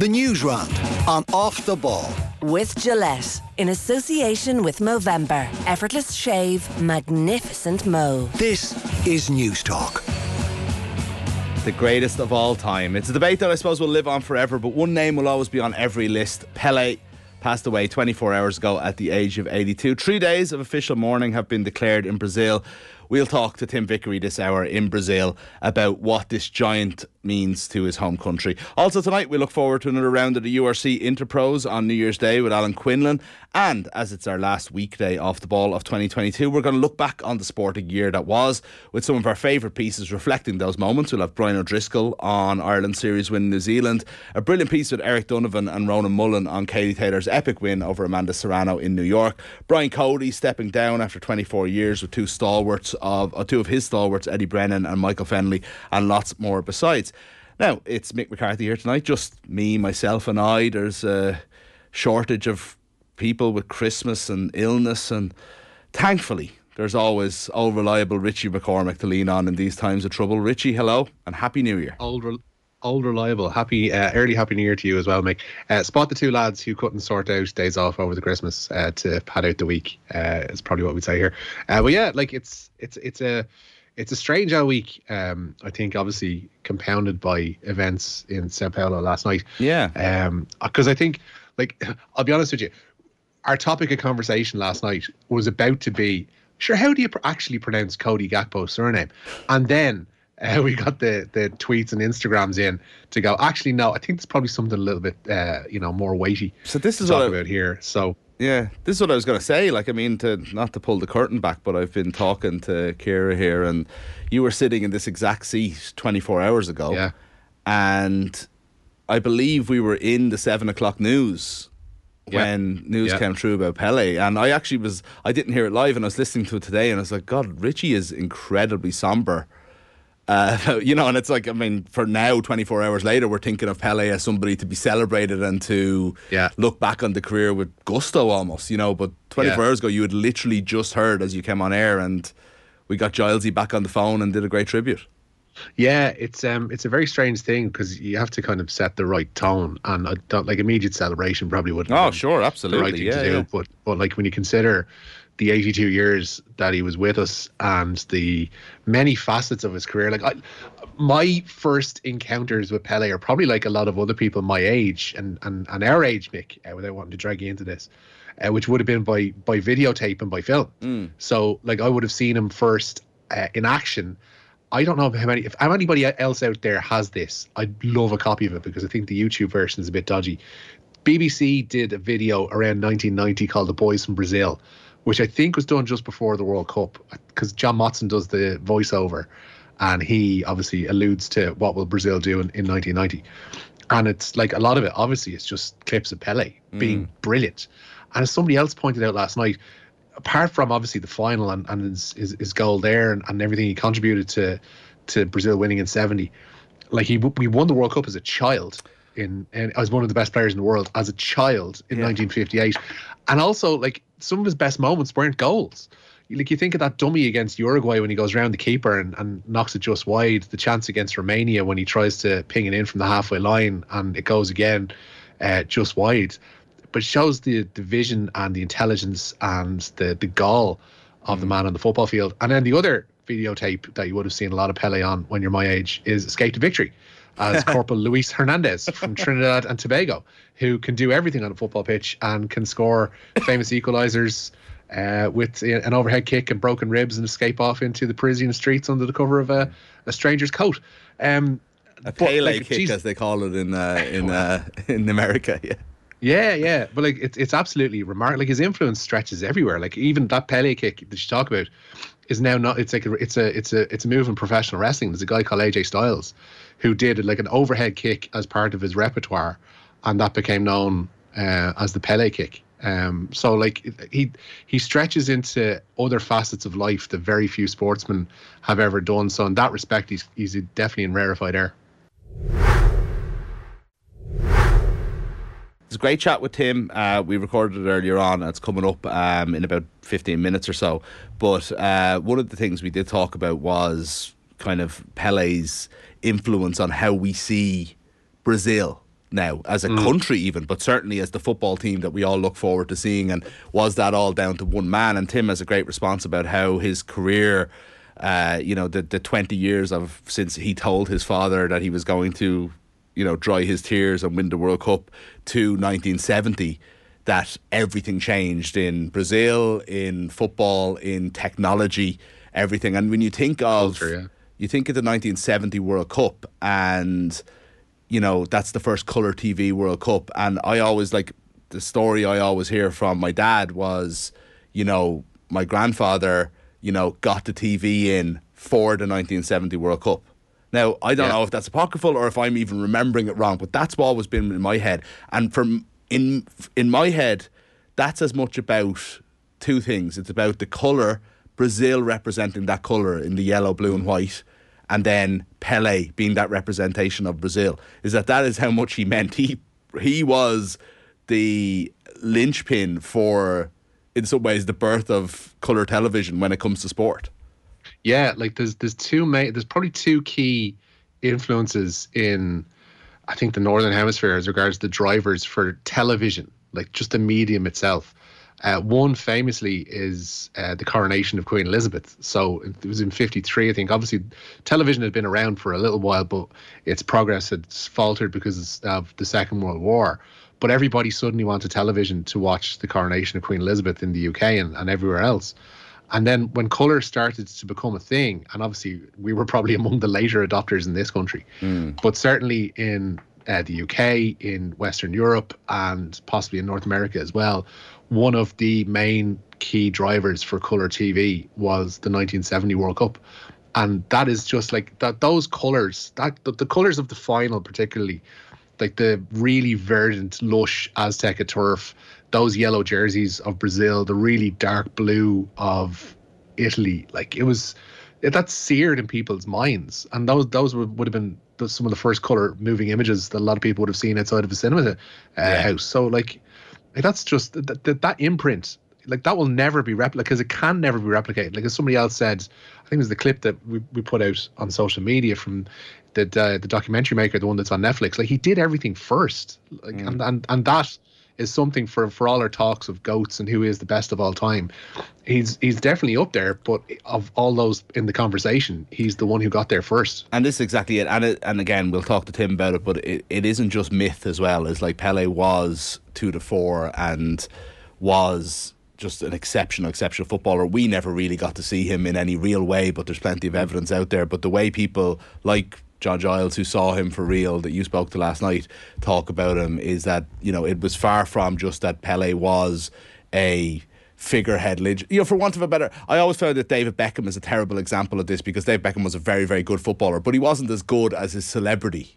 The news round on Off the Ball. With Gillette, in association with Movember, effortless shave, magnificent mo. This is Newstalk. The greatest of all time. It's a debate that I suppose will live on forever, but one name will always be on every list. Pele passed away 24 hours ago at the age of 82. Three days of official mourning have been declared in Brazil. We'll talk to Tim Vickery this hour in Brazil about what this giant means to his home country. Also, tonight we look forward to another round of the URC Interpros on New Year's Day with Alan Quinlan. And as it's our last weekday off the ball of 2022, we're going to look back on the sporting year that was with some of our favourite pieces reflecting those moments. We'll have Brian O'Driscoll on Ireland series win in New Zealand, a brilliant piece with Eric Donovan and Ronan Mullen on Katie Taylor's epic win over Amanda Serrano in New York. Brian Cody stepping down after 24 years with two stalwarts of uh, two of his stalwarts, Eddie Brennan and Michael Fennelly, and lots more besides. Now, it's Mick McCarthy here tonight, just me, myself, and I. There's a shortage of people with Christmas and illness, and thankfully, there's always old reliable Richie McCormack to lean on in these times of trouble. Richie, hello, and Happy New Year. Old, re- old reliable. Happy, uh, early Happy New Year to you as well, Mick. Uh, spot the two lads who couldn't sort out days off over the Christmas uh, to pad out the week. Uh, is probably what we'd say here. Uh, but yeah, like it's it's it's a it's a strange old week. Um, I think obviously compounded by events in Sao Paulo last night. Yeah. Um, because I think, like, I'll be honest with you, our topic of conversation last night was about to be, sure, how do you pr- actually pronounce Cody Gakpo's surname? And then uh, we got the the tweets and Instagrams in to go. Actually, no, I think there's probably something a little bit, uh, you know, more weighty. So this is to what talk I- about here. So Yeah, this is what I was going to say. Like, I mean, to not to pull the curtain back, but I've been talking to Kira here, and you were sitting in this exact seat 24 hours ago. Yeah. And I believe we were in the seven o'clock news when news came through about Pele. And I actually was, I didn't hear it live, and I was listening to it today, and I was like, God, Richie is incredibly somber. Uh, you know, and it's like, I mean, for now, 24 hours later, we're thinking of Pele as somebody to be celebrated and to Yeah. look back on the career with gusto almost, you know. But 24 Yeah. hours ago, you had literally just heard as you came on air, and we got Gilesy back on the phone and did a great tribute. Yeah, it's um it's a very strange thing because you have to kind of set the right tone, and I don't like immediate celebration probably wouldn't. Oh, sure, right absolutely. thing Yeah, to do. yeah. But but like when you consider the 82 years that he was with us and the many facets of his career, like I, my first encounters with Pele are probably like a lot of other people my age and and, and our age, Mick, uh, without wanting to drag you into this. Uh, which would have been by by videotape and by film. Mm. So like I would have seen him first uh, in action. I don't know how many if anybody else out there has this. I'd love a copy of it because I think the YouTube version is a bit dodgy. BBC did a video around 1990 called "The Boys from Brazil," which I think was done just before the World Cup because John Motson does the voiceover, and he obviously alludes to what will Brazil do in, in 1990. And it's like a lot of it, obviously, it's just clips of Pele being mm. brilliant. And as somebody else pointed out last night, apart from obviously the final and, and his, his, his goal there and, and everything he contributed to to Brazil winning in 70, like he we won the World Cup as a child in and as one of the best players in the world as a child in Yeah. 1958. And also like some of his best moments weren't goals. Like you think of that dummy against Uruguay when he goes round the keeper and, and knocks it just wide. The chance against Romania when he tries to ping it in from the halfway line and it goes again uh, just wide. But it shows the, the vision and the intelligence and the, the gall of the man on the football field. And then the other videotape that you would have seen a lot of Pele on when you're my age is Escape to Victory as Corporal Luis Hernandez from Trinidad and Tobago, who can do everything on a football pitch and can score famous equalizers uh, with an overhead kick and broken ribs and escape off into the Parisian streets under the cover of a, a stranger's coat. Um, A Pele like, kick, geez- as they call it in uh, in uh, in America. Yeah. Yeah, yeah, but like it's it's absolutely remarkable. Like his influence stretches everywhere. Like even that Pele kick that you talk about is now not. It's like a, it's a it's a it's a move in professional wrestling. There's a guy called AJ Styles who did like an overhead kick as part of his repertoire, and that became known uh, as the Pele kick. Um, so like he he stretches into other facets of life that very few sportsmen have ever done. So in that respect, he's he's definitely in rarefied air. It's a great chat with Tim. Uh, we recorded it earlier on. It's coming up um, in about 15 minutes or so. But uh, one of the things we did talk about was kind of Pele's influence on how we see Brazil now as a country even but certainly as the football team that we all look forward to seeing and was that all down to one man and Tim has a great response about how his career uh, you know the the 20 years of since he told his father that he was going to you know dry his tears and win the World Cup to 1970 that everything changed in Brazil in football in technology everything. And when you think of Culture, yeah. you think of the 1970 World Cup and you know that's the first color TV World Cup. And I always like the story I always hear from my dad was you know my grandfather you know got the TV in for the 1970 World Cup now I don't Yeah. know if that's apocryphal or if I'm even remembering it wrong but that's what always been in my head and from in in my head that's as much about two things it's about the color Brazil representing that color in the yellow blue and white and then Pele being that representation of Brazil is that that is how much he meant. He he was the linchpin for, in some ways, the birth of color television when it comes to sport. Yeah, like there's there's two main there's probably two key influences in I think the northern hemisphere as regards the drivers for television, like just the medium itself. Uh, one famously is uh, the coronation of Queen Elizabeth. So it was in '53, I think. Obviously, television had been around for a little while, but its progress had faltered because of the Second World War. But everybody suddenly wanted television to watch the coronation of Queen Elizabeth in the UK and, and everywhere else. And then when colour started to become a thing, and obviously we were probably among the later adopters in this country, but certainly in uh, the UK, in Western Europe, and possibly in North America as well, one of the main key drivers for colour TV was the 1970 World Cup. And that is just like that, those colours, that the, the colours of the final, particularly, like the really verdant, lush Azteca turf, those yellow jerseys of Brazil, the really dark blue of Italy. Like it was, that's seared in people's minds, and those those would, would have been the, some of the first color moving images that a lot of people would have seen outside of a cinema uh, house. So like, like that's just that, that that imprint. Like that will never be replicated because it can never be replicated. Like as somebody else said, I think it was the clip that we, we put out on social media from the uh, the documentary maker, the one that's on Netflix. Like he did everything first, like and, and and that is something for for all our talks of goats and who is the best of all time. He's he's definitely up there, but of all those in the conversation, he's the one who got there first. And this is exactly it. And it, and again, we'll talk to Tim about it, but it, it isn't just myth as well. It's like Pele was two to four and was just an exceptional, exceptional footballer. We never really got to see him in any real way, but there's plenty of evidence out there. But the way people like John Giles, who saw him for real, that you spoke to last night, talk about him is that, you know, it was far from just that Pele was a figurehead legend. You know, for want of a better, I always found that David Beckham is a terrible example of this because David Beckham was a very, very good footballer, but he wasn't as good as his celebrity.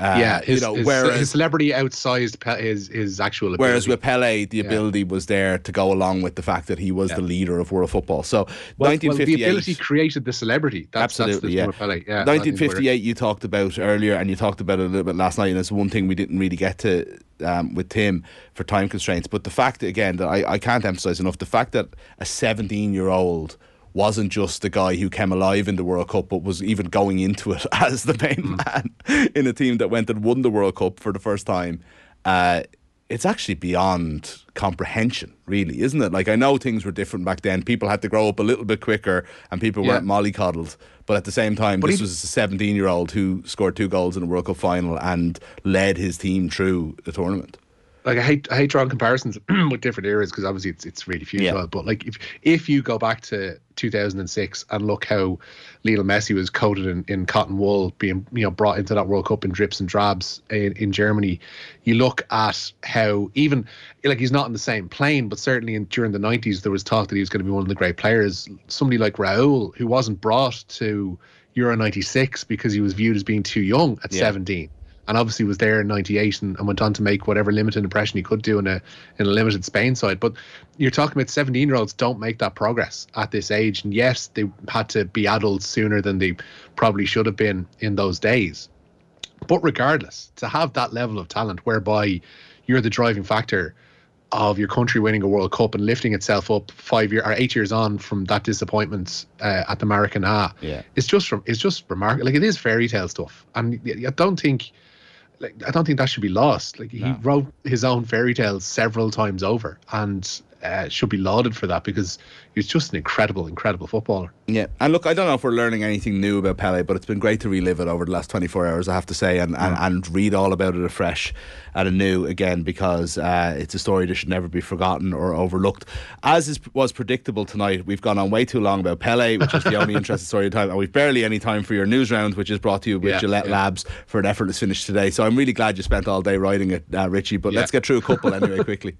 Uh, yeah, his, you know, his, whereas his celebrity outsized Pe- his his actual. Ability. Whereas with Pele, the ability was there to go along with the fact that he was the leader of world football. So, well, well, the ability created the celebrity. That's, Absolutely, yeah. that's the Pele. yeah. I 1958, you talked about earlier, and you talked about it a little bit last night, and it's one thing we didn't really get to um, with Tim for time constraints. But the fact, again, that I, I can't emphasize enough the fact that a 17 year old wasn't just the guy who came alive in the World Cup, but was even going into it as the main man in a team that went and won the World Cup for the first time. Uh, it's actually beyond comprehension, really, isn't it? Like, I know things were different back then. People had to grow up a little bit quicker and people Yeah. weren't mollycoddled. But at the same time, But this he- was a 17 year old who scored two goals in a World Cup final and led his team through the tournament. Like I hate I hate drawing comparisons with different eras because obviously it's it's really futile. Yeah. But like if if you go back to 2006 and look how Lionel Messi was coated in, in cotton wool, being you know brought into that World Cup in drips and drabs in, in Germany, you look at how even like he's not in the same plane, but certainly in, during the 90s there was talk that he was going to be one of the great players. Somebody like Raúl, who wasn't brought to Euro 96 because he was viewed as being too young at Yeah. 17 and obviously was there in '98 and, and went on to make whatever limited impression he could do in a in a limited Spain side. But you're talking about 17 year olds don't make that progress at this age, and yes, they had to be adults sooner than they probably should have been in those days. But regardless, to have that level of talent, whereby you're the driving factor of your country winning a World Cup and lifting itself up five year or eight years on from that disappointment uh, at the Maracana, Yeah. it's just from it's just remarkable. Like it is fairy tale stuff, and I don't think like I don't think that should be lost. Like he wrote his own fairy tales several times over, and uh, should be lauded for that because he was just an incredible, incredible footballer. Yeah, and look, I don't know if we're learning anything new about Pele, but it's been great to relive it over the last 24 hours, I have to say, and, and, and read all about it afresh and anew again because uh, it's a story that should never be forgotten or overlooked. As is, was predictable tonight, we've gone on way too long about Pele, which is the only interesting story of time, and we've barely any time for your news round, which is brought to you with Yeah, Gillette yeah. Labs for an effortless finish today. So I'm really glad you spent all day writing it, uh, Richie, but Yeah. let's get through a couple anyway, quickly.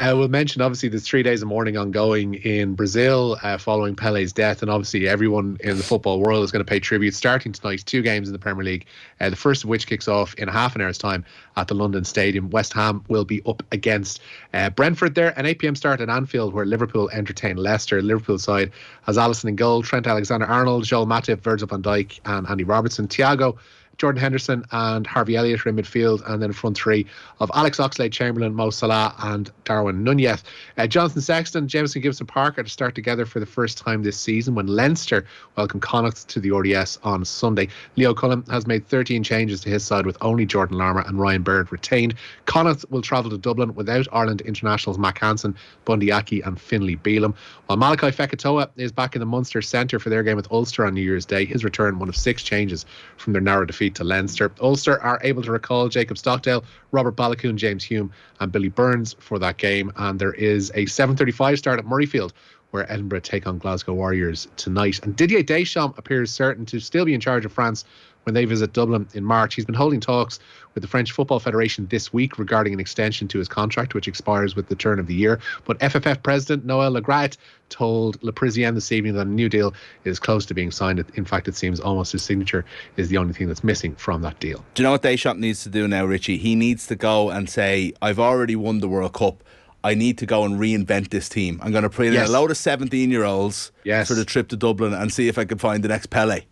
Uh, we'll mention obviously there's three days of mourning ongoing in Brazil uh, following Pele's death, and obviously everyone in the football world is going to pay tribute starting tonight. Two games in the Premier League, uh, the first of which kicks off in half an hour's time at the London Stadium. West Ham will be up against uh, Brentford there, an 8 pm start at Anfield where Liverpool entertain Leicester. Liverpool side has Alisson in goal, Trent Alexander-Arnold, Joel Matip, Virgil van Dijk, and Andy Robertson. Thiago. Jordan Henderson and Harvey Elliott are in midfield, and then front three of Alex Oxlade, Chamberlain, Mo Salah, and Darwin Nunez. Uh, Johnson Sexton, Jamison Gibson Parker to start together for the first time this season when Leinster welcome Connacht to the RDS on Sunday. Leo Cullen has made 13 changes to his side with only Jordan Larmour and Ryan Baird retained. Connacht will travel to Dublin without Ireland internationals Mack Hansen, Bundee Aki, and Finlay Bealham. While Malakai Fekitoa is back in the Munster centre for their game with Ulster on New Year's Day, his return one of six changes from their narrow defeat to Leinster. Ulster are able to recall Jacob Stockdale, Robert Baloucoune, James Hume, and Billy Burns for that game. And there is a 7:35 start at Murrayfield. Where Edinburgh take on Glasgow Warriors tonight. And Didier Deschamps appears certain to still be in charge of France when they visit Dublin in March. He's been holding talks with the French Football Federation this week regarding an extension to his contract, which expires with the turn of the year. But FFF President Noël Le Graët told Le Parisien this evening that a new deal is close to being signed. In fact, it seems almost his signature is the only thing that's missing from that deal. Do you know what Deschamps needs to do now, Richie? He needs to go and say, I've already won the World Cup. I need to go and reinvent this team. I'm going to bring in a load of 17 year olds Yes. for the trip to Dublin and see if I can find the next Pele.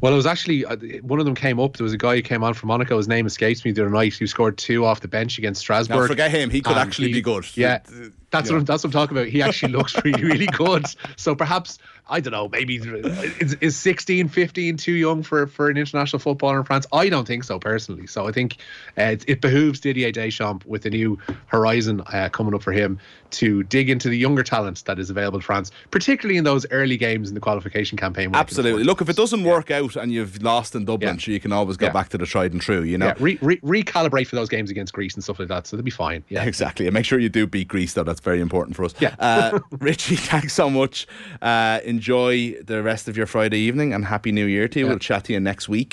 Well, it was actually uh, one of them came up. There was a guy who came on from Monaco. His name escapes me the other night. Who scored two off the bench against Strasbourg. Now, forget him. He could actually he- be good. Yeah, that's Yeah. what I'm, that's what I'm talking about. He actually looks really, really good. So perhaps I don't know. Maybe is, is 16, 15 too young for for an international footballer in France? I don't think so personally. So I think uh, it, it behooves Didier Deschamps with a new horizon uh, coming up for him to dig into the younger talent that is available in France, particularly in those early games in the qualification campaign. when they can Absolutely. Look, if it doesn't work out and you've lost in Dublin, Yeah. sure, you can always go Yeah. back to the tried and true, you know? Yeah, re, re, recalibrate for those games against Greece and stuff like that. So they'll be fine. Yeah. Exactly. And make sure you do beat Greece, though. That's very important for us. Yeah. uh, Richie, thanks so much. Uh, enjoy the rest of your Friday evening and Happy New Year to you. Yeah. We'll chat to you next week.